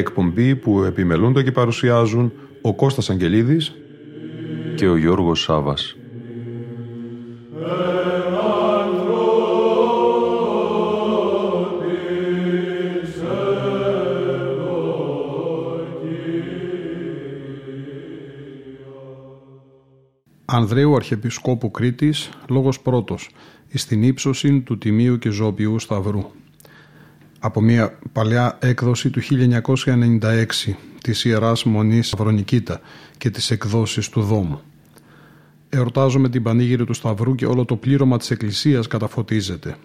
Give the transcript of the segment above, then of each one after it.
εκπομπή που επιμελούνται και παρουσιάζουν ο Κώστας Αγγελίδης και ο Γιώργος Σάβας. Ανδρέου Αρχιεπισκόπου Κρήτης, λόγος πρώτος, εις την ύψωση του Τιμίου και Ζωοποιού Σταυρού. Από μια παλιά έκδοση του 1996 της Ιεράς Μονής Βρονικήτα και της εκδόσης του Δόμου. Εορτάζουμε την Πανήγυρη του Σταυρού και όλο το πλήρωμα της Εκκλησίας καταφωτίζεται.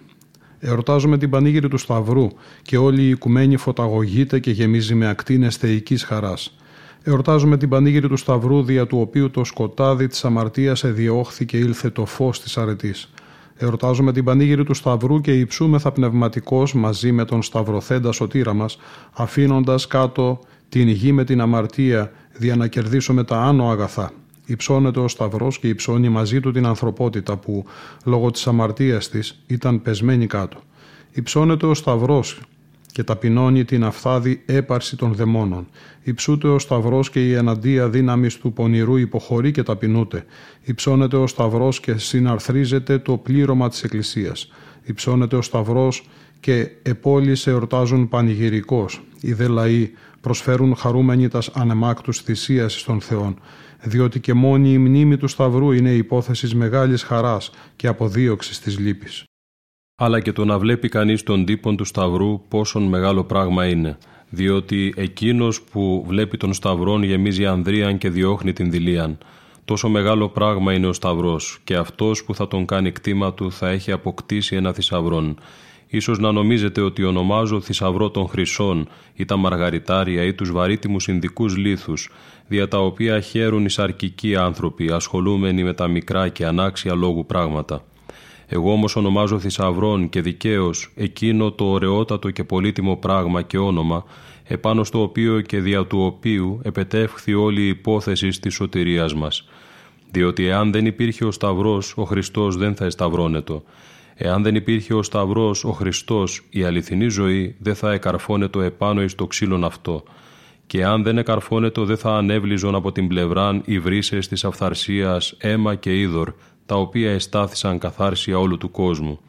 Εορτάζουμε την Πανήγυρη του Σταυρού και όλη η οικουμένη φωταγωγείται και γεμίζει με ακτίνες θεϊκής χαράς. Εορτάζουμε την Πανήγυρη του Σταυρού δια του οποίου το σκοτάδι της αμαρτίας εδιώχθη και ήλθε το φως της αρετής. Εορτάζουμε την Πανήγυρη του Σταυρού και υψούμεθα πνευματικός μαζί με τον Σταυροθέντα σωτήρα μας, αφήνοντας κάτω την γη με την αμαρτία, δια να κερδίσουμε τα άνω αγαθά. Υψώνεται ο Σταυρός και υψώνει μαζί του την ανθρωπότητα που, λόγω της αμαρτίας της, ήταν πεσμένη κάτω. Υψώνεται ο Σταυρός και ταπεινώνει την αφθάδη έπαρση των δαιμόνων. Υψούται ο Σταυρός και η εναντία δύναμης του πονηρού υποχωρεί και ταπεινούται. Υψώνεται ο Σταυρός και συναρθρίζεται το πλήρωμα της Εκκλησίας. Υψώνεται ο Σταυρός και επόλυσε εορτάζουν πανηγυρικώ. Οι δε λαοί προσφέρουν χαρούμενοι τας ανεμάκτους θυσίας των Θεών, διότι και μόνη η μνήμη του Σταυρού είναι υπόθεσης μεγάλης χαράς και αποδίωξης της λύπης. Αλλά και το να βλέπει κανείς τον τύπον του Σταυρού πόσον μεγάλο πράγμα είναι, διότι εκείνος που βλέπει τον Σταυρόν γεμίζει ανδρίαν και διώχνει την δηλίαν. Τόσο μεγάλο πράγμα είναι ο Σταυρός και αυτός που θα τον κάνει κτήμα του θα έχει αποκτήσει ένα θησαυρόν. Ίσως να νομίζετε ότι ονομάζω θησαυρό των χρυσών ή τα μαργαριτάρια ή τους βαρύτιμους Ινδικούς λίθους, δια τα οποία χαίρουν οι σαρκικοί άνθρωποι ασχολούμενοι με τα μικρά και ανάξια λόγου πράγματα. Εγώ όμως ονομάζω θησαυρών και δικαίως εκείνο το ωραιότατο και πολύτιμο πράγμα και όνομα, επάνω στο οποίο και δια του οποίου επετεύχθη όλη η υπόθεση της σωτηρίας μας. Διότι εάν δεν υπήρχε ο Σταυρός, ο Χριστός δεν θα εσταυρώνετο. Εάν δεν υπήρχε ο Σταυρός, ο Χριστός, η αληθινή ζωή δεν θα εκαρφώνετο επάνω εις το ξύλον αυτό. Και αν δεν εκαρφώνετο δεν θα ανέβλυζον από την πλευράν οι βρύσες της αυθαρσίας, αίμα και είδωρ, τα οποία εστάθησαν καθάρσια όλου του κόσμου.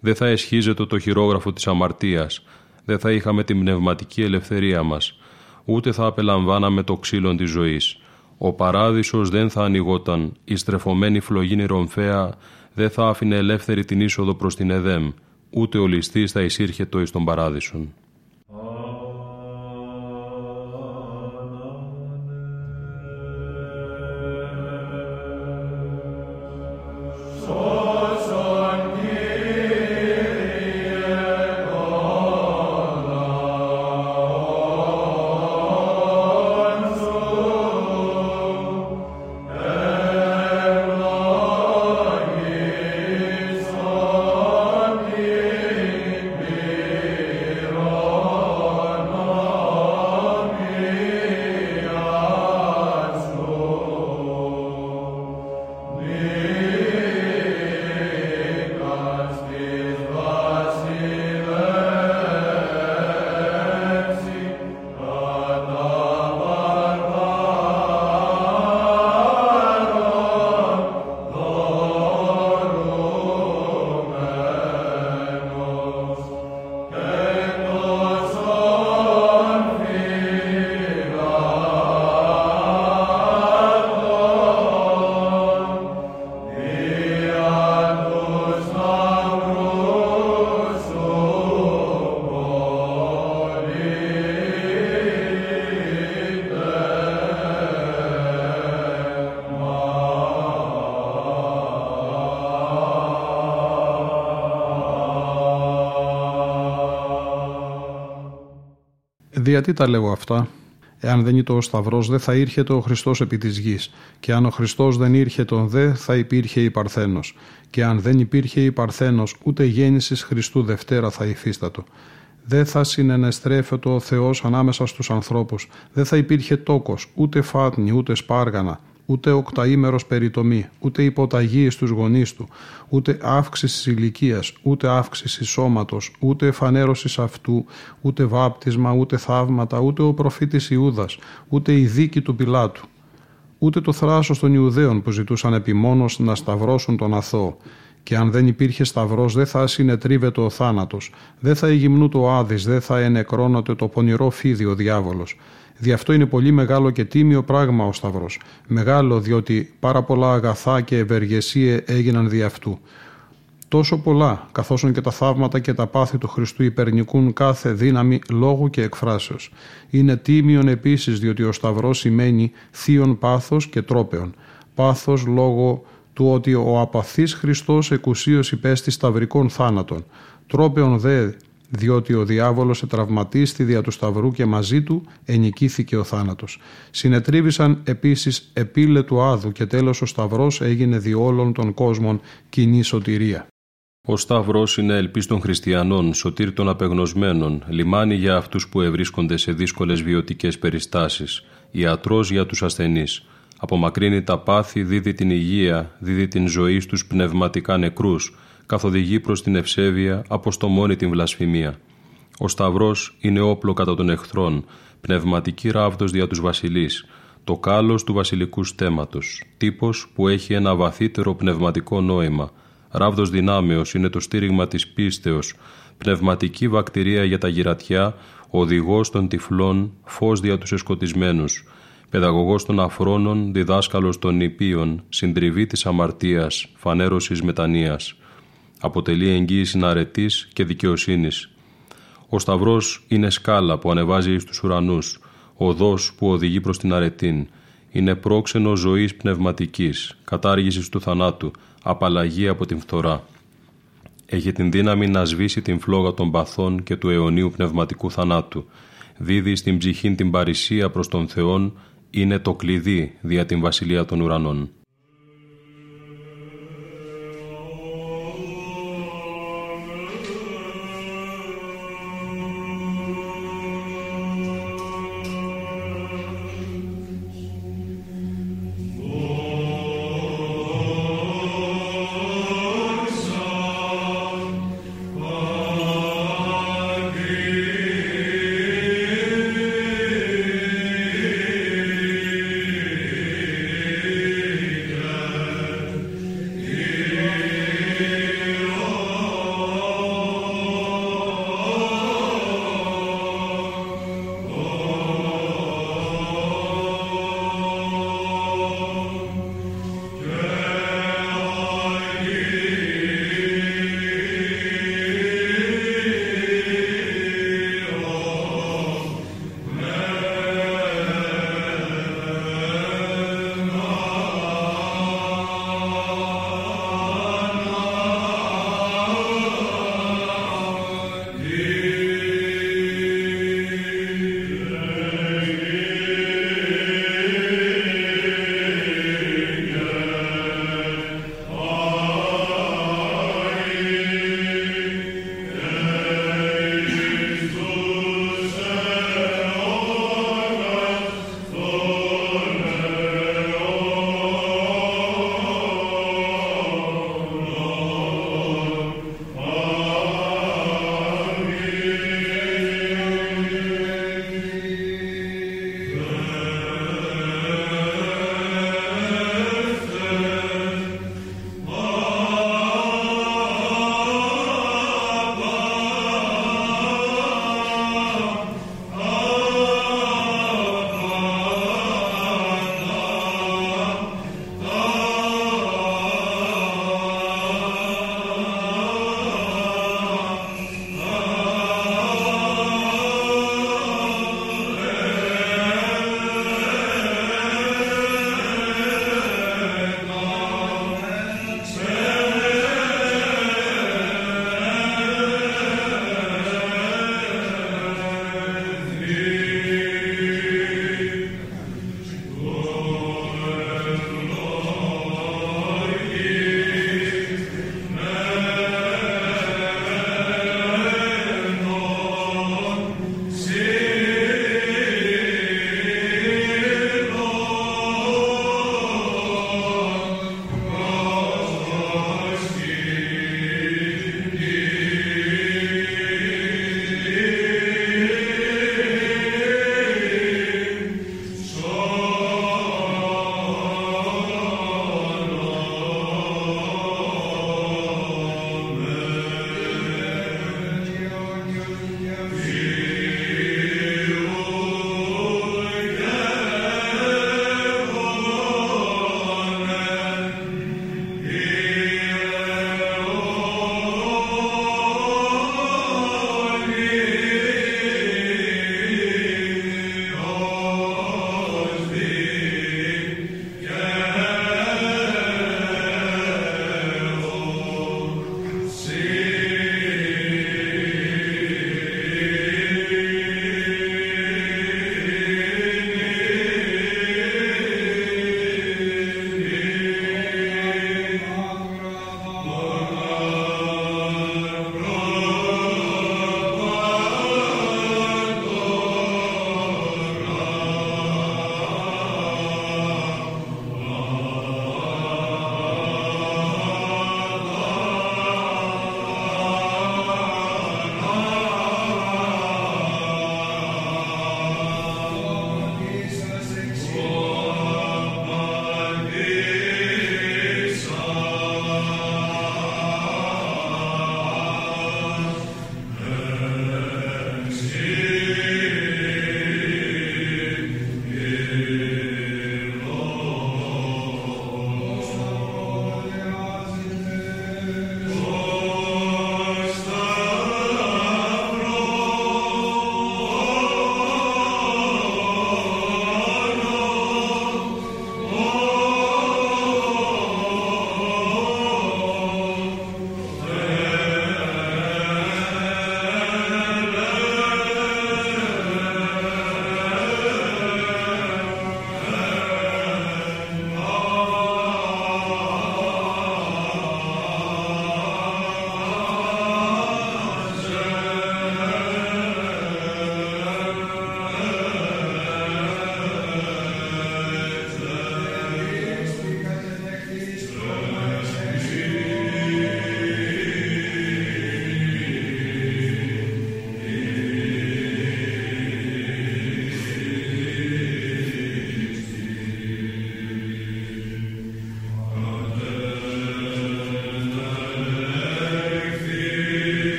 Δεν θα εσχίζεται το χειρόγραφο της αμαρτίας, δεν θα είχαμε την πνευματική ελευθερία μας, ούτε θα απελαμβάναμε το ξύλο της ζωής. Ο παράδεισος δεν θα ανοιγόταν, η στρεφωμένη φλογίνη ρομφαία δεν θα άφηνε ελεύθερη την είσοδο προς την Εδέμ, ούτε ο ληστής θα εισήρχετο εις τον παράδεισον. Γιατί τα λέω αυτά; Εάν δεν ήταν ο Σταυρός, δεν θα ήρχεται ο Χριστός επί της γης. Και αν ο Χριστός δεν ήρχε τον δε, θα υπήρχε η Παρθένος. Και αν δεν υπήρχε η Παρθένος, ούτε γέννησης Χριστού Δευτέρα θα υφίστατο. Δεν θα συνενεστρέφεται ο Θεός ανάμεσα στους ανθρώπους. Δεν θα υπήρχε τόκος, ούτε φάτνη, ούτε σπάργανα, ούτε οκταήμερος περιτομή, ούτε υποταγής στους γονείς του, ούτε αύξησης ηλικίας, ούτε αύξησης σώματος, ούτε εφανέρωσης αυτού, ούτε βάπτισμα, ούτε θαύματα, ούτε ο προφήτης Ιούδας, ούτε η δίκη του Πιλάτου, ούτε το θράσος των Ιουδαίων που ζητούσαν επιμόνως να σταυρώσουν τον αθώο. Και αν δεν υπήρχε σταυρός δεν θα συνετρίβεται ο θάνατος, δεν θα ηγυμνούται ο Άδης, δεν θα ενεκρώνεται το πονηρό φίδι ο διάβολος. Δι' αυτό είναι πολύ μεγάλο και τίμιο πράγμα ο Σταυρός. Μεγάλο διότι πάρα πολλά αγαθά και ευεργεσίε έγιναν δι' αυτού. Τόσο πολλά, καθώς και τα θαύματα και τα πάθη του Χριστού υπερνικούν κάθε δύναμη λόγου και εκφράσεως. Είναι τίμιον επίσης διότι ο Σταυρός σημαίνει θείον πάθος και τρόπεων. Πάθος λόγω του ότι ο απαθής Χριστός εκουσίως υπέστη σταυρικών θάνατων. Τρόπεων δε διότι ο διάβολος ετραυματίστη δια του Σταυρού και μαζί του ενικήθηκε ο θάνατος. Συνετρίβησαν επίσης επίλε του Άδου και τέλος ο Σταυρός έγινε δι' όλων των κόσμων κοινή σωτηρία. Ο Σταυρός είναι ελπίς των χριστιανών, σωτήρ των απεγνωσμένων, λιμάνι για αυτούς που ευρίσκονται σε δύσκολες βιωτικές περιστάσεις, ιατρός για τους ασθενείς. Απομακρύνει τα πάθη, δίδει την υγεία, δίδει την ζωή στους πνευματικά νεκρούς, καθοδηγεί προς την ευσέβεια, αποστομώνει την βλασφημία. Ο Σταυρός είναι όπλο κατά των εχθρών, πνευματική ράβδος δια τους βασιλείς, το κάλος του βασιλικού στέματος, τύπος που έχει ένα βαθύτερο πνευματικό νόημα. Ράβδος δυνάμεως είναι το στήριγμα της πίστεως, πνευματική βακτηρία για τα γυρατιά, οδηγός των τυφλών, φως δια τους εσκοτισμένους, παιδαγωγός των αφρόνων, διδάσκαλος των νηπίων, συντριβή της αμαρτίας, φανέρωσης μετανοίας αποτελεί εγγύηση αρετής και δικαιοσύνης. Ο Σταυρός είναι σκάλα που ανεβάζει στους ουρανούς, οδός που οδηγεί προς την αρετήν. Είναι πρόξενο ζωής πνευματικής, κατάργησης του θανάτου, απαλλαγή από την φθορά. Έχει την δύναμη να σβήσει την φλόγα των παθών και του αιωνίου πνευματικού θανάτου. Δίδει στην ψυχή την παρησία προς τον Θεόν, είναι το κλειδί δια την βασιλεία των ουρανών.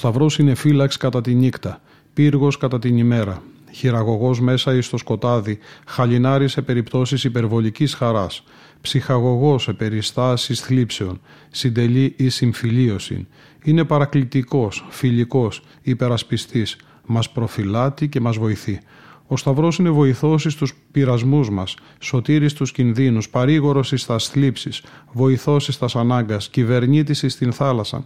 Σταυρός είναι φύλαξ κατά τη νύχτα, πύργος κατά την ημέρα, χειραγωγός μέσα εις το σκοτάδι, χαλινάρι σε περιπτώσεις υπερβολικής χαράς, ψυχαγωγός σε περιστάσεις θλίψεων, συντελεί ή συμφιλίωση. Είναι παρακλητικός, φιλικός, υπερασπιστής, μας προφυλάτει και μας βοηθεί. Ο Σταυρός είναι βοηθός στους πειρασμούς μας, σωτήρης στους κινδύνους, παρήγορος στα θλίψεις, βοηθός στα ανάγκας, κυβερνήτης στην θάλασσα,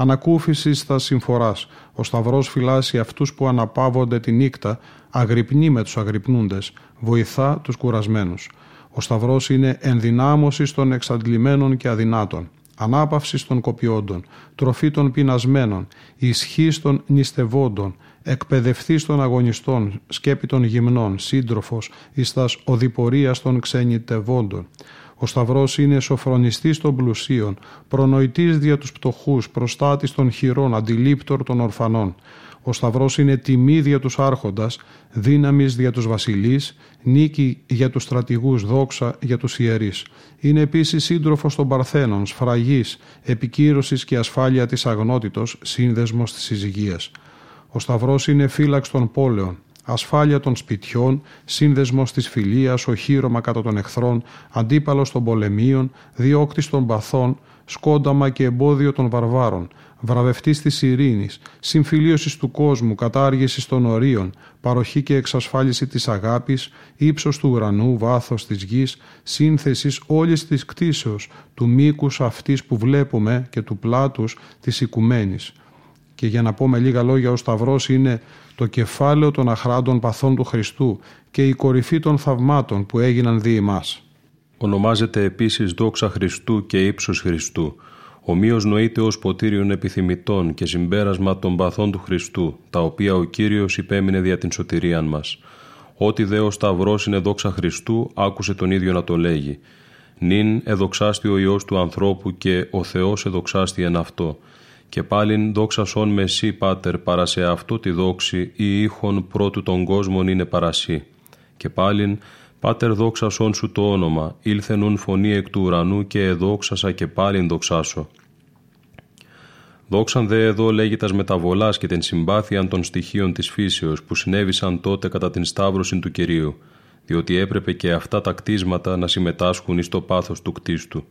ανακούφισης στα συμφοράς. Ο Σταυρός φυλάσσει αυτούς που αναπαύονται τη νύχτα, αγρυπνεί με τους αγρυπνούντες, βοηθά τους κουρασμένους. Ο Σταυρός είναι ενδυνάμωσης των εξαντλημένων και αδυνάτων, ανάπαυσης των κοπιόντων, τροφή των πεινασμένων, ισχύς των νηστευόντων, εκπαιδευτής των αγωνιστών, σκέπη των γυμνών, σύντροφος, εις τας οδηπορίας των ξενιτευόντων. Ο Σταυρός είναι σοφρονιστής των πλουσίων, προνοητής δια τους πτωχούς, προστάτης των χειρών, αντιλήπτορ των ορφανών. Ο Σταυρός είναι τιμή δια τους άρχοντας, δύναμης δια τους βασιλείς, νίκη για τους στρατηγούς, δόξα για τους ιερείς. Είναι επίσης σύντροφος των Παρθένων, σφραγής, επικύρωσης και ασφάλεια της αγνότητος, σύνδεσμος της συζυγίας. Ο Σταυρός είναι φύλαξ των πόλεων, ασφάλεια των σπιτιών, σύνδεσμος της φιλίας, οχύρωμα κατά των εχθρών, αντίπαλος των πολεμίων, διώκτης των παθών, σκόνταμα και εμπόδιο των βαρβάρων, βραβευτής της ειρήνης, συμφιλίωσης του κόσμου, κατάργησης των ορίων, παροχή και εξασφάλιση της αγάπης, ύψος του ουρανού, βάθος της γης, σύνθεσης όλης της κτίσεως, του μήκους αυτής που βλέπουμε και του πλάτους της οικουμένης. Και για να πω με λίγα λόγια ο Σταυρός είναι το κεφάλαιο των αχράντων παθών του Χριστού και η κορυφή των θαυμάτων που έγιναν δι' εμάς. Ονομάζεται επίσης δόξα Χριστού και ύψος Χριστού. Ομοίως νοείται ως ποτήριον επιθυμητών και συμπέρασμα των παθών του Χριστού, τα οποία ο Κύριος υπέμεινε δια την σωτηρίαν μας. Ό,τι δε ο Σταυρός είναι δόξα Χριστού, άκουσε τον ίδιο να το λέγει. Νυν εδοξάστη ο Υιός του ανθρώπου και ο Θεός εδοξάστη εν αυτό και πάλιν δόξα σών με σύ, Πάτερ, παρά σε αυτό τη δόξη, ή ήχον πρώτου των κόσμων είναι παρασύ. Και πάλιν, Πάτερ δόξα σών σου το όνομα, ήλθε νουν φωνή εκ του ουρανού και εδόξασα και πάλιν δοξάσω. Δόξαν δε εδώ λέγητας μεταβολάς και την συμπάθεια των στοιχείων της φύσεως που συνέβησαν τότε κατά την σταύρωση του Κυρίου, διότι έπρεπε και αυτά τα κτίσματα να συμμετάσχουν εις το πάθος του κτίστου.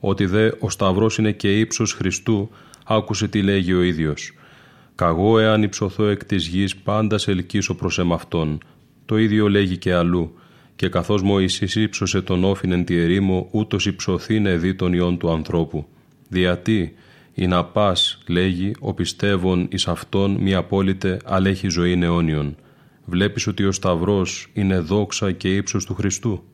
Ότι δε ο Σταυρός είναι και ύψος Χριστού, άκουσε τι λέγει ο ίδιος. «Καγώ εάν υψωθώ εκ της γης, πάντα σε ελκύσω προς εμαυτόν». Το ίδιο λέγει και αλλού. «Και καθώς Μωυσής ύψωσε τον όφιν τη ερήμο, ούτως υψωθήνε δι τον ιόν του ανθρώπου». Διατί, «Η να πας», λέγει, «ο πιστεύων εις αυτόν μη απόλυτε, αλλά έχει ζωή αιώνιον». Βλέπεις ότι ο Σταυρός είναι δόξα και ύψος του Χριστού.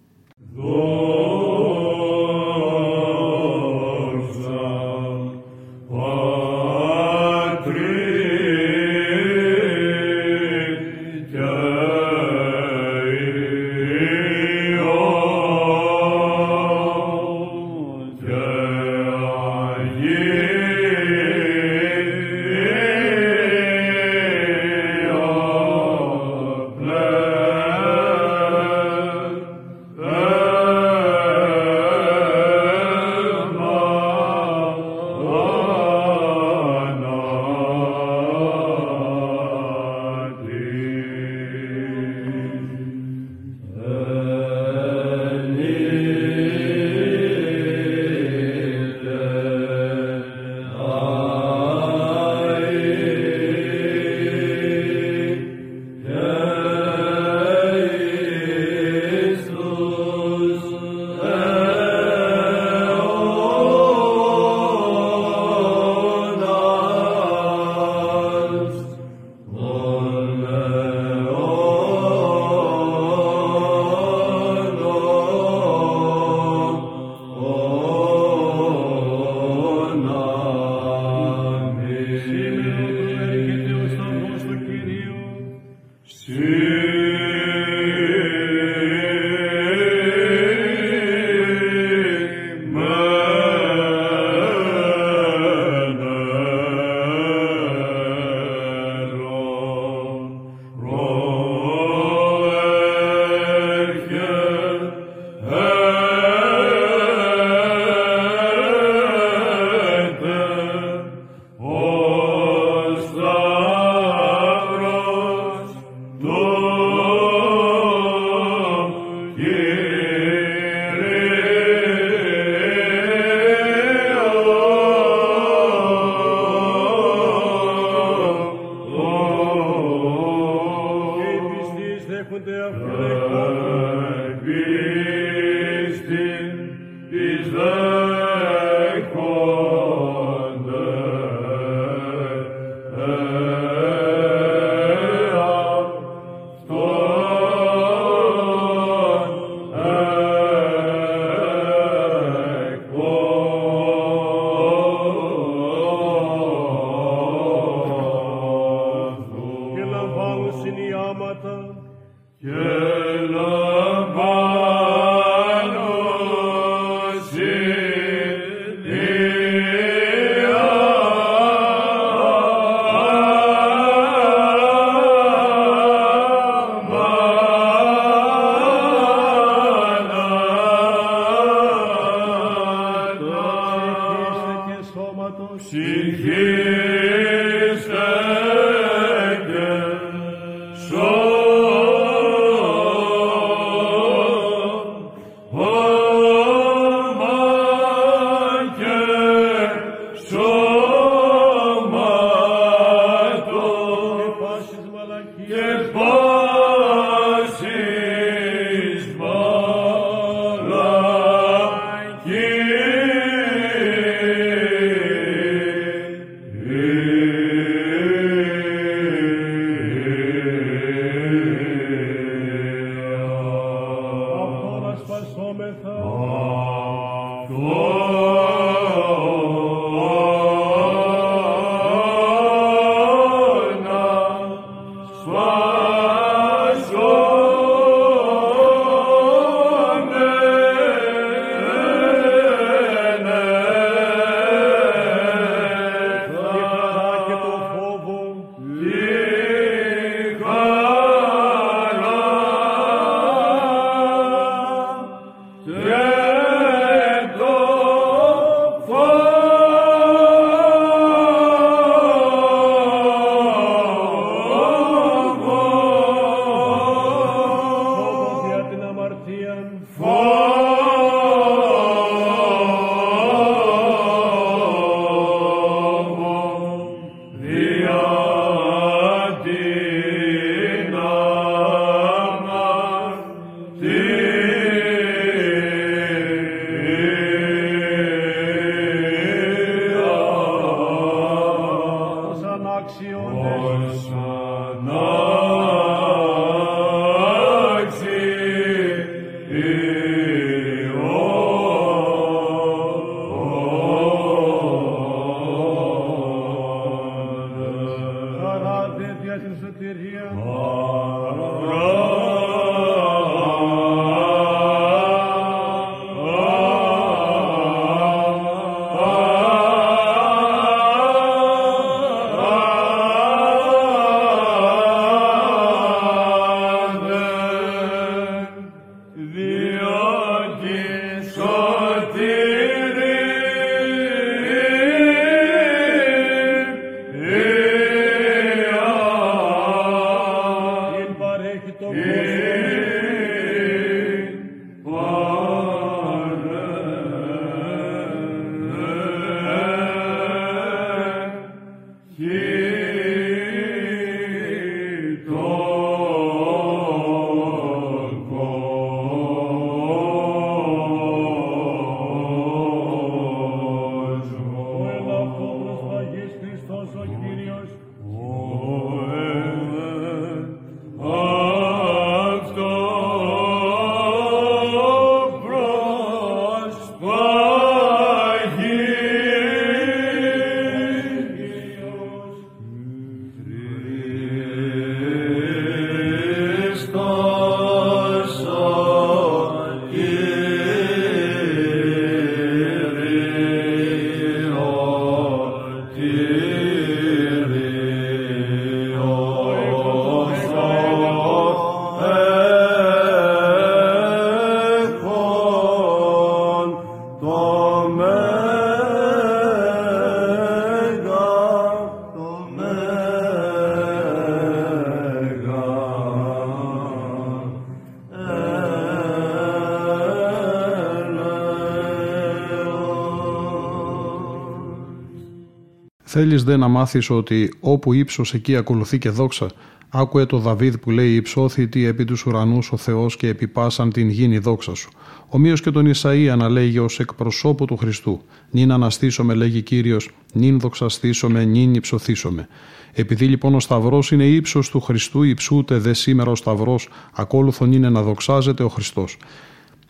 Θέλεις δε να μάθεις ότι όπου ύψος εκεί ακολουθεί και δόξα, Άκουε το Δαβίδ που λέει «Υψώθητη επί τους ουρανούς ο Θεός και επιπάσαν την γήνη δόξα σου». Ομοίως και τον Ισαΐα να λέγει ως εκπροσώπου του Χριστού «Νην αναστήσομαι» λέγει Κύριος «Νην δοξαστήσομαι, νην υψωθήσομαι». Επειδή λοιπόν ο Σταυρός είναι ύψος του Χριστού, υψούται δε σήμερα ο Σταυρός, ακόλουθον είναι να δοξάζεται ο Χριστός.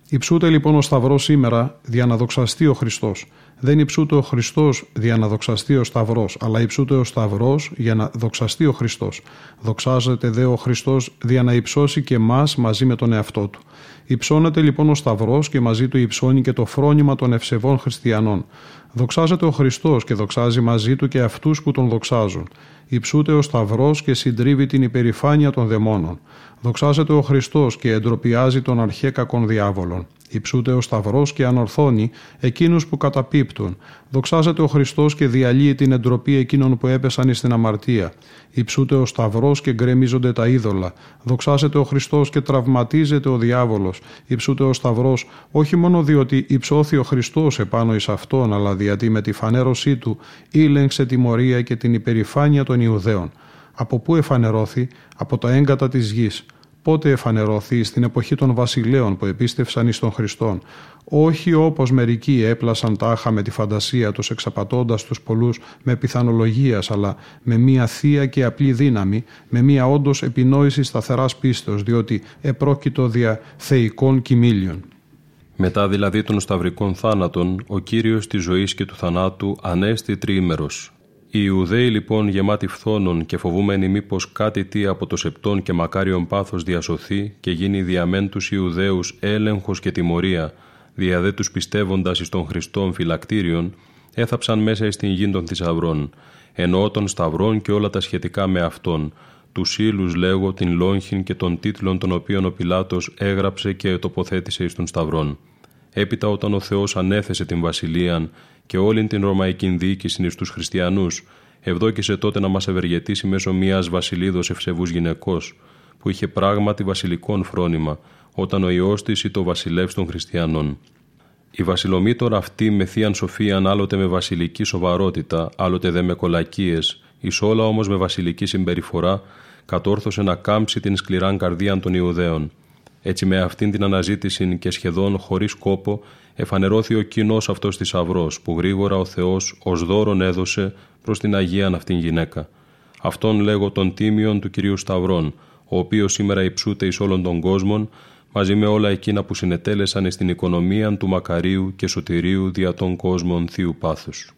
Υψούται λοιπόν ο Σταυρός σήμερα δια να δοξαστεί ο Χριστός. Δεν υψούται ο Χριστός δια να δοξαστεί ο Σταυρός, αλλά υψούται ο Σταυρός για να δοξαστεί ο Χριστός. Δοξάζεται δε ο Χριστός δια να υψώσει και εμάς μαζί με τον εαυτό του. Υψώνεται λοιπόν ο Σταυρός και μαζί του υψώνει και το φρόνημα των ευσεβών χριστιανών. Δοξάζεται ο Χριστός και δοξάζει μαζί του και αυτούς που τον δοξάζουν. Υψούται ο Σταυρός και συντρίβει την υπερηφάνεια των δαιμόνων. Δοξάζεται ο Χριστός και εντροπιάζει τον αρχέκακον διάβολων. Υψούται ο Σταυρός και ανορθώνει εκείνους που καταπίπτουν. Δοξάζεται ο Χριστός και διαλύει την εντροπή εκείνων που έπεσαν στην αμαρτία. Υψούται ο Σταυρός και γκρεμίζονται τα είδωλα. Δοξάζεται ο Χριστός και τραυματίζεται ο διάβολος. Υψούται ο Σταυρός όχι μόνο διότι υψώθη ο Χριστός επάνω εις αυτόν, αλλά διότι με τη φανέρωσή του ήλεγξε τη μορία και την υπερηφάνεια των Ιουδαίων. Από πού εφανερώθη, από τα έγκατα της γης πότε εφανερωθεί στην εποχή των βασιλέων που επίστευσαν εις τον Χριστόν, όχι όπως μερικοί έπλασαν τάχα με τη φαντασία τους εξαπατώντας τους πολλούς με πιθανολογίας, αλλά με μία θεία και απλή δύναμη, με μία όντως επινόηση σταθεράς πίστεως, διότι επρόκειτο δια θεϊκών κοιμήλιων. Μετά δηλαδή των σταυρικών θάνατων, ο Κύριος της ζωής και του θανάτου ανέστη τριήμερος, οι Ιουδαίοι λοιπόν γεμάτοι φθόνων και φοβούμενοι μήπως κάτι τι από το σεπτόν και μακάριον πάθος διασωθεί και γίνει διαμέν τους Ιουδαίους έλεγχος και τιμωρία, διαδέ τους πιστεύοντας εις των Χριστών φυλακτήριων, έθαψαν μέσα στην γη των θησαυρών, ενώ των σταυρών και όλα τα σχετικά με αυτόν, τους ύλους λέγω την λόγχην και των τίτλων των οποίων ο Πιλάτος έγραψε και τοποθέτησε εις των σταυρών. Έπειτα όταν ο Θεός ανέθεσε την βασιλείαν και όλη την ρωμαϊκή διοίκηση εις τους χριστιανούς, ευδόκησε τότε να μας ευεργετήσει μέσω μιας βασιλίδος ευσεβούς γυναικός, που είχε πράγματι βασιλικόν φρόνημα, όταν ο Υιός της ή το βασιλεύς των χριστιανών. Η βασιλομήτωρα αυτή με θείαν σοφίαν άλλοτε με βασιλική σοβαρότητα, άλλοτε δε με κολακίες, εις όλα όμως με βασιλική συμπεριφορά, κατόρθωσε να κάμψει την σκληράν καρδίαν των Ιουδαίων. Έτσι με αυτήν την αναζήτηση και σχεδόν χωρίς κόπο εφανερώθη ο κοινός αυτός θησαυρό που γρήγορα ο Θεός ως δώρον έδωσε προς την Αγίαν αυτήν γυναίκα. Αυτόν λέγω των τίμιων του κυρίου Σταυρών, ο οποίος σήμερα υψούται εις όλων των κόσμων, μαζί με όλα εκείνα που συνετέλεσαν στην οικονομία του μακαρίου και σωτηρίου δια των κόσμων θείου πάθους.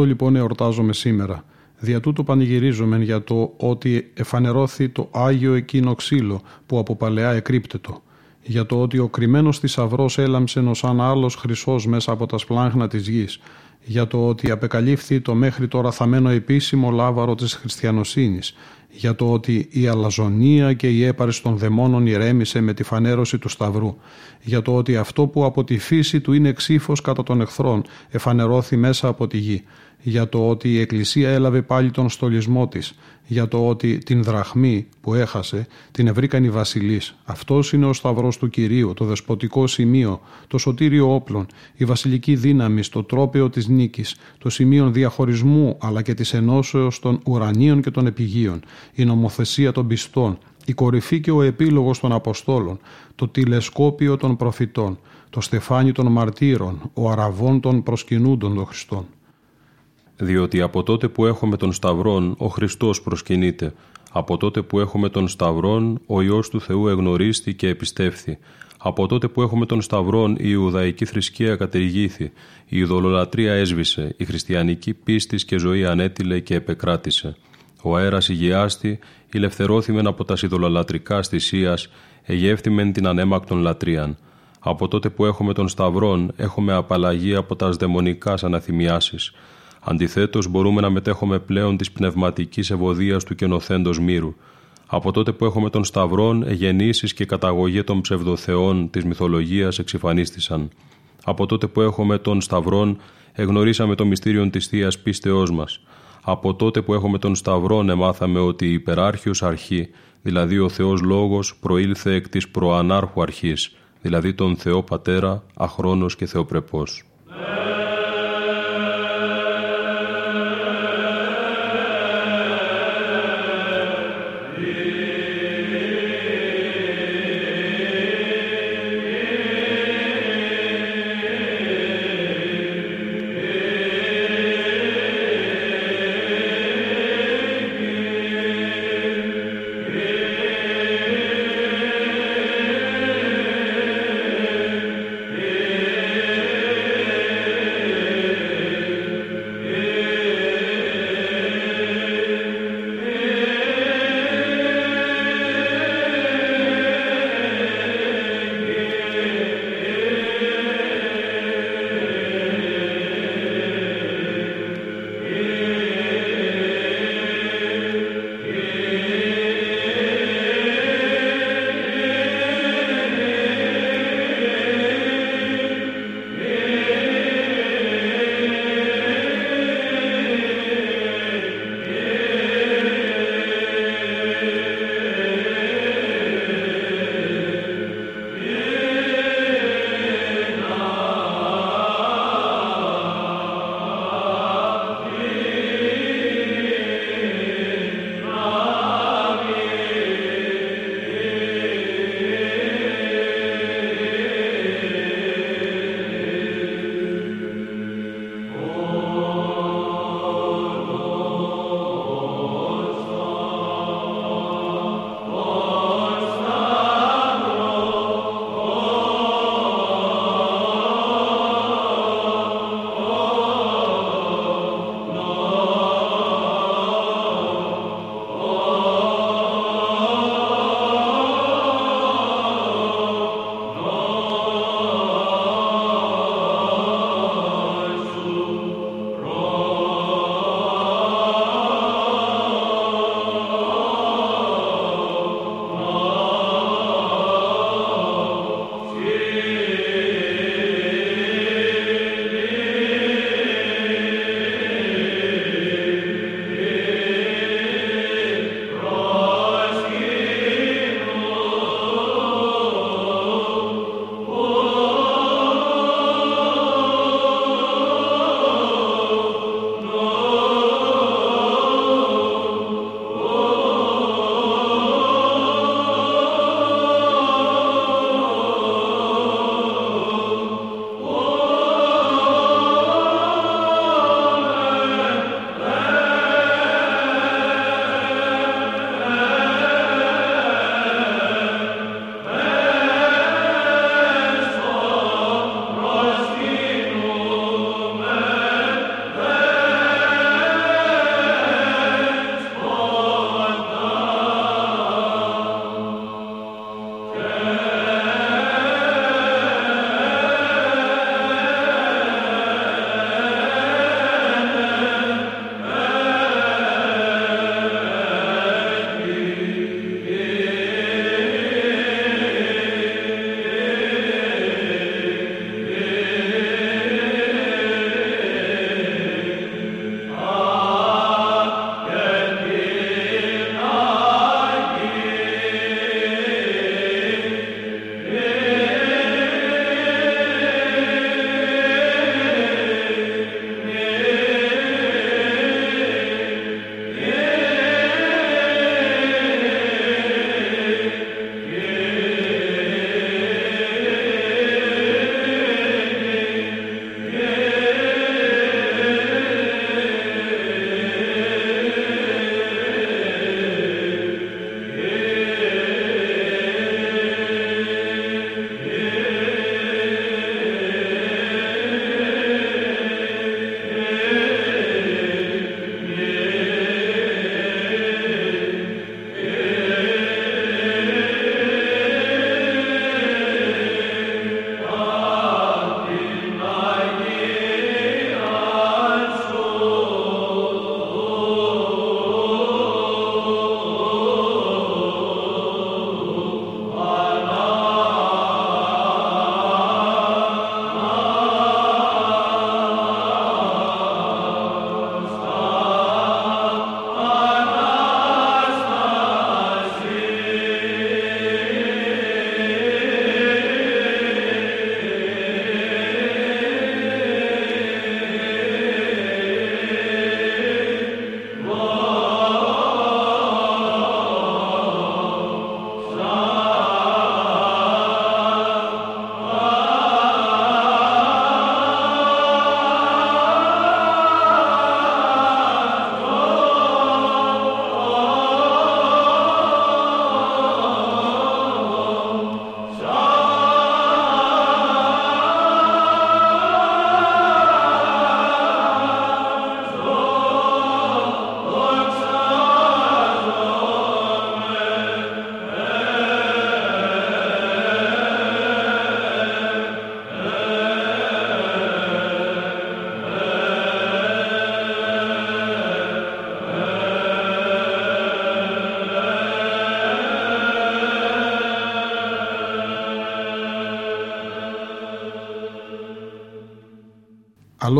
Αυτό λοιπόν εορτάζομαι σήμερα. Δια τούτου πανηγυρίζομαι για το ότι εφανερώθη το Άγιο εκείνο ξύλο που από παλαιά εκρύπτετο. Για το ότι ο κρυμμένος θησαυρός έλαμψε ως αν άλλος χρυσός μέσα από τα σπλάχνα της γης. Για το ότι απεκαλύφθη το μέχρι τώρα θαμένο επίσημο λάβαρο της χριστιανοσύνης για το ότι η αλαζονία και η έπαρση των δαιμόνων ηρέμησε με τη φανέρωση του Σταυρού, για το ότι αυτό που από τη φύση του είναι ξύφος κατά των εχθρών εφανερώθη μέσα από τη γη, για το ότι η Εκκλησία έλαβε πάλι τον στολισμό της, για το ότι την δραχμή που έχασε την ευρήκαν οι βασιλείς. Αυτός είναι ο σταυρός του Κυρίου, το δεσποτικό σημείο, το σωτήριο όπλων, η βασιλική δύναμη στο τρόπαιο της νίκης, το σημείο διαχωρισμού αλλά και της ενώσεως των ουρανίων και των επιγείων, η νομοθεσία των πιστών, η κορυφή και ο επίλογος των Αποστόλων, το τηλεσκόπιο των προφητών, το στεφάνι των μαρτύρων, ο αραβών των προσκυνούντων των Χριστών διότι από τότε που έχουμε τον Σταυρόν ο Χριστός προσκυνείται, από τότε που έχουμε τον Σταυρόν ο Υιός του Θεού εγνωρίστη και επιστεύθη, από τότε που έχουμε τον Σταυρόν η Ιουδαϊκή θρησκεία κατηργήθη, η ειδωλολατρία έσβησε, η χριστιανική πίστη και ζωή ανέτειλε και επεκράτησε. Ο αέρας υγιάστη, ηλευθερώθημεν από τας ειδωλολατρικά στησίας, εγεύθυμεν την ανέμακτον λατρείαν. Από τότε που έχουμε τον Σταυρόν, έχουμε απαλλαγή από τας δαιμονικά αναθυμιάσεις. Αντιθέτως μπορούμε να μετέχουμε πλέον της πνευματικής ευωδίας του κενοθέντος μύρου. Από τότε που έχουμε τον Σταυρόν, εγεννήσεις και καταγωγή των ψευδοθεών της μυθολογίας εξυφανίστησαν. Από τότε που έχουμε τον Σταυρόν, εγνωρίσαμε το μυστήριο της θείας πίστεώς μας. Από τότε που έχουμε τον Σταυρόν, εμάθαμε ότι η υπεράρχιος αρχή, δηλαδή ο Θεός Λόγος, προήλθε εκ της προανάρχου αρχής, δηλαδή τον Θεό Πατέρα, αχρόνος και θεοπρεπός.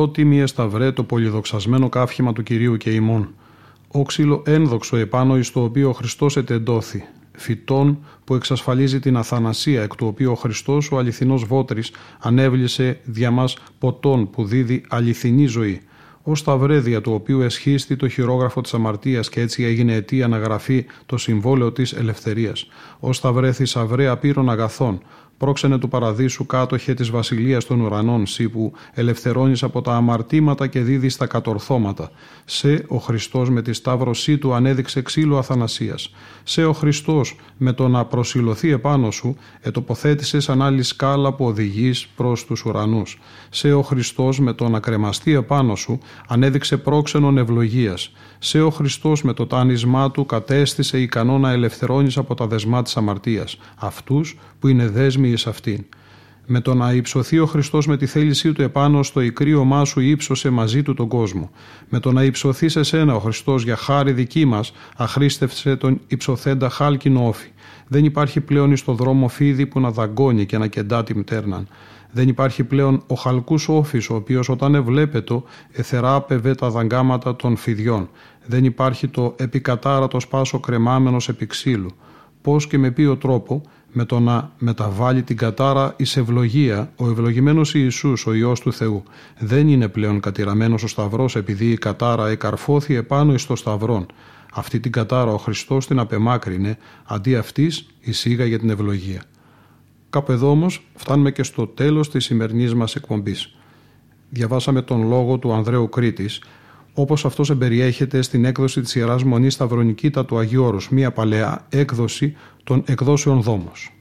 Αλότιμη εσταυρέ το πολυδοξασμένο κάφημα του Κυρίου και ημών. Όξυλο ένδοξο επάνω εις το οποίο ο Χριστός ετεντώθη. Φυτών που εξασφαλίζει την αθανασία εκ του οποίου ο Χριστός ο αληθινός βότρης ανέβλησε δια μας ποτών που δίδει αληθινή ζωή ω σταυρέδια του οποίου εσχίστη το χειρόγραφο της αμαρτίας και έτσι έγινε αιτία να γραφεί το συμβόλαιο της ελευθερίας. Ω σταυρέ θησαυρέ απείρων αγαθών, πρόξενε του παραδείσου κάτοχε της βασιλείας των ουρανών, σύ που ελευθερώνεις από τα αμαρτήματα και δίδεις τα κατορθώματα. Σε ο Χριστός με τη σταύρωσή του ανέδειξε ξύλο αθανασίας. Σε ο Χριστός με το να προσιλωθεί επάνω σου ετοποθέτησες σαν άλλη σκάλα που οδηγείς προς τους ουρανούς. Σε ο Χριστός με το να κρεμαστεί επάνω σου ανέδειξε πρόξενον ευλογίας. Σε ο Χριστός με το τάνισμά του κατέστησε ικανό να ελευθερώνεις από τα δεσμά της αμαρτίας. Αυτούς που είναι δέσμοι εις αυτήν. Με το να υψωθεί ο Χριστός με τη θέλησή του επάνω στο ικρίωμά σου ύψωσε μαζί του τον κόσμο. Με το να υψωθεί σε σένα ο Χριστός για χάρη δική μας, αχρήστευσε τον υψωθέντα χάλκινο όφη. Δεν υπάρχει πλέον στο δρόμο φίδι που να δαγκώνει και να κεντά τη μτέρναν. Δεν υπάρχει πλέον ο χαλκούς όφης, ο οποίος όταν εβλέπετο εθεράπευε τα δαγκάματα των φιδιών. Δεν υπάρχει το επικατάρατος σπάσο κρεμάμενος επί ξύλου. Πώς και με ποιο τρόπο με το να μεταβάλει την κατάρα εις ευλογία, ο ευλογημένος Ιησούς, ο Υιός του Θεού, δεν είναι πλέον κατηραμένος ο Σταυρός επειδή η κατάρα εκαρφώθη επάνω εις το Σταυρόν. Αυτή την κατάρα ο Χριστός την απεμάκρυνε, αντί αυτής εισήγαγε την ευλογία. Κάπου εδώ όμως φτάνουμε και στο τέλος της σημερινής μας εκπομπής. Διαβάσαμε τον λόγο του Ανδρέου Κρήτης, όπως αυτός εμπεριέχεται στην έκδοση της Ιεράς Μονής Σταυρονικήτα του Αγίου Όρους, μία παλαιά έκδοση των εκδόσεων Δόμος.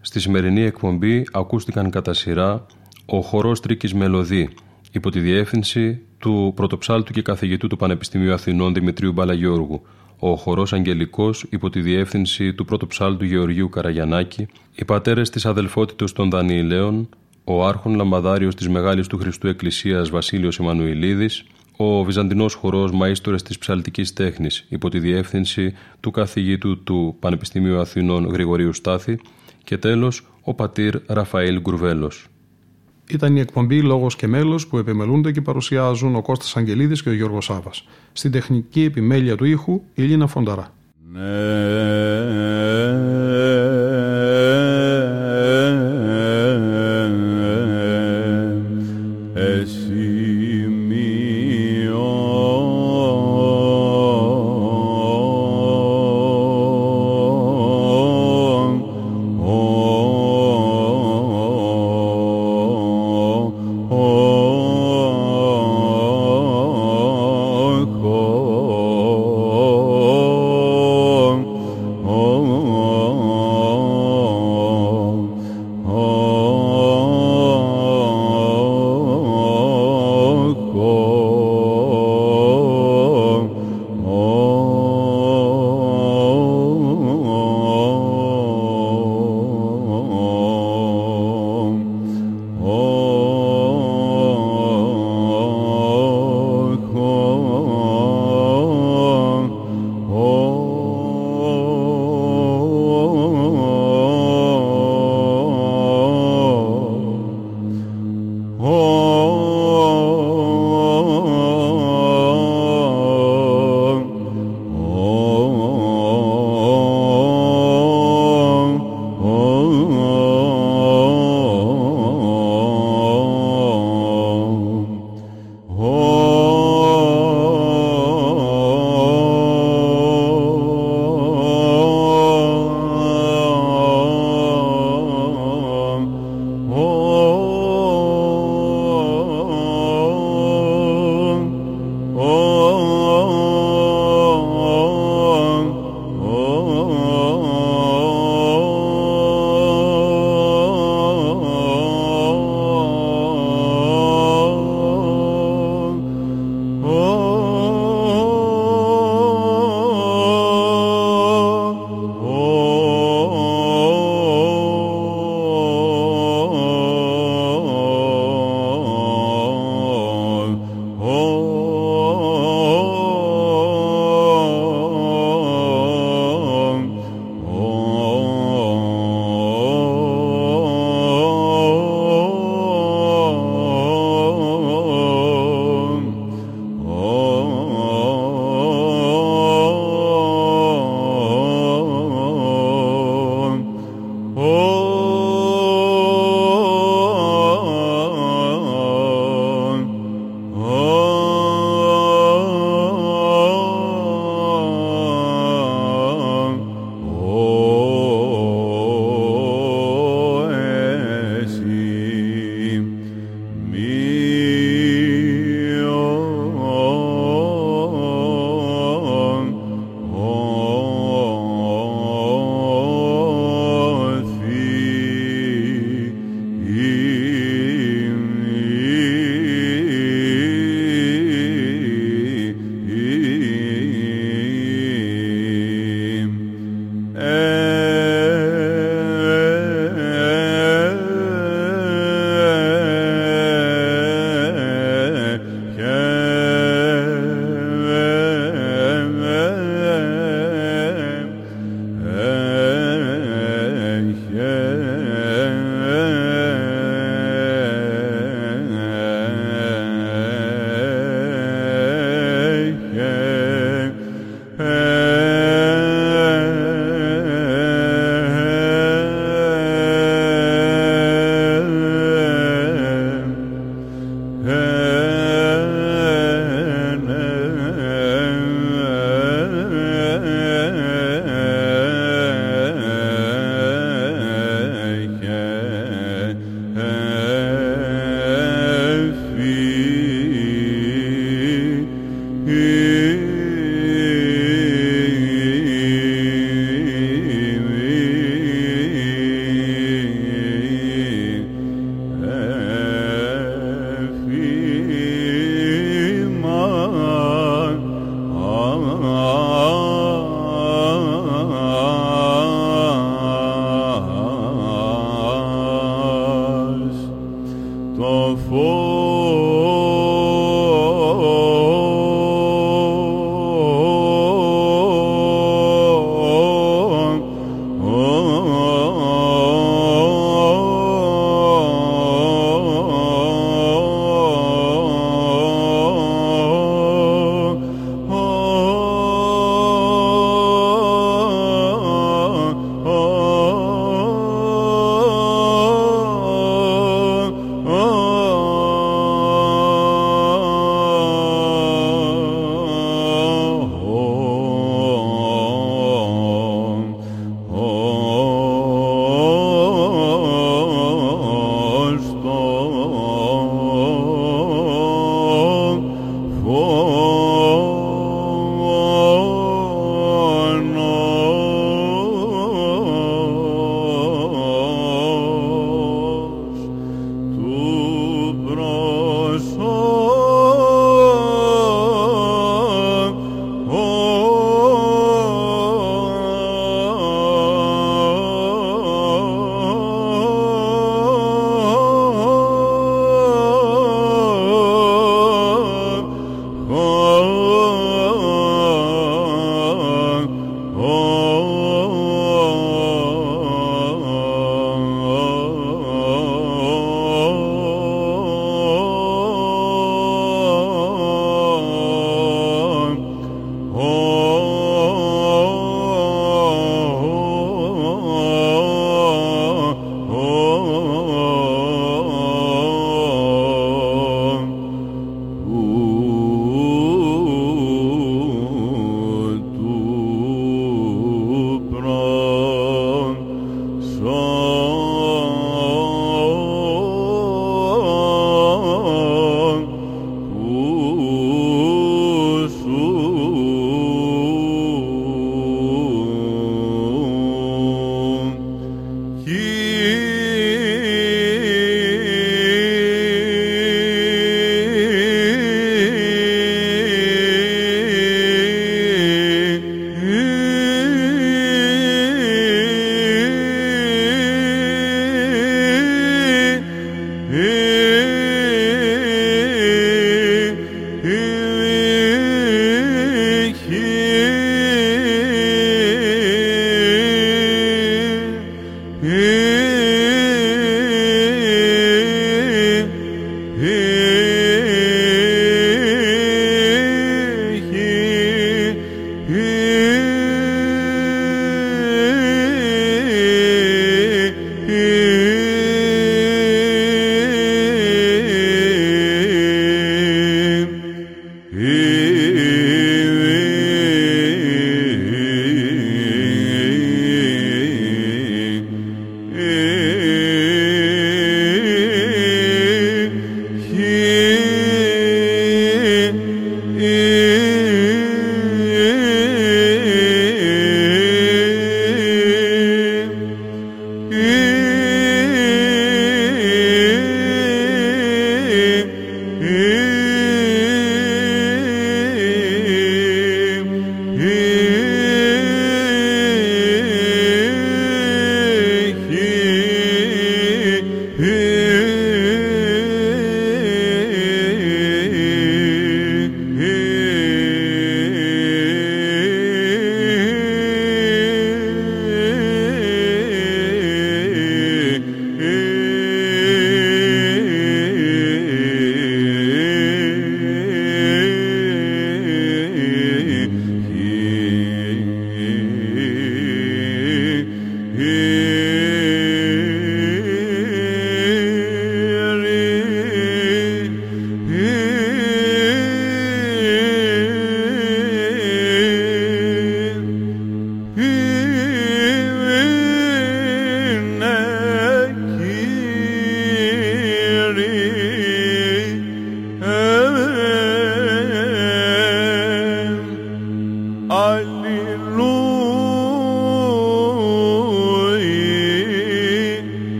Στη σημερινή εκπομπή ακούστηκαν κατά σειρά ο χορός Τρίκης Μελωδή, υπό τη διεύθυνση του πρωτοψάλτου και καθηγητού του Πανεπιστημίου Αθηνών Δημητρίου Μπαλαγιώργου, ο χορός Αγγελικός υπό τη διεύθυνση του πρωτοψάλτου Γεωργίου Καραγιανάκη, οι πατέρες της αδελφότητος των Δανιηλαίων, ο άρχον λαμπαδάριος της Μεγάλης του Χριστού Εκκλησίας Βασίλειος Εμμανουηλίδης, ο Βυζαντινός χορός Μαΐστορες της Ψαλτικής Τέχνης υπό τη διεύθυνση του καθηγήτου του Πανεπιστημίου Αθηνών Γρηγορίου Στάθη και τέλος ο πατήρ Ραφαήλ Γκουρβέλος. Ήταν η εκπομπή Λόγος και Μέλος που επιμελούνται και παρουσιάζουν ο Κώστας Αγγελίδης και ο Γιώργος Σάβας. Στην τεχνική επιμέλεια του ήχου η Λίνα Φονταρά. Ναι.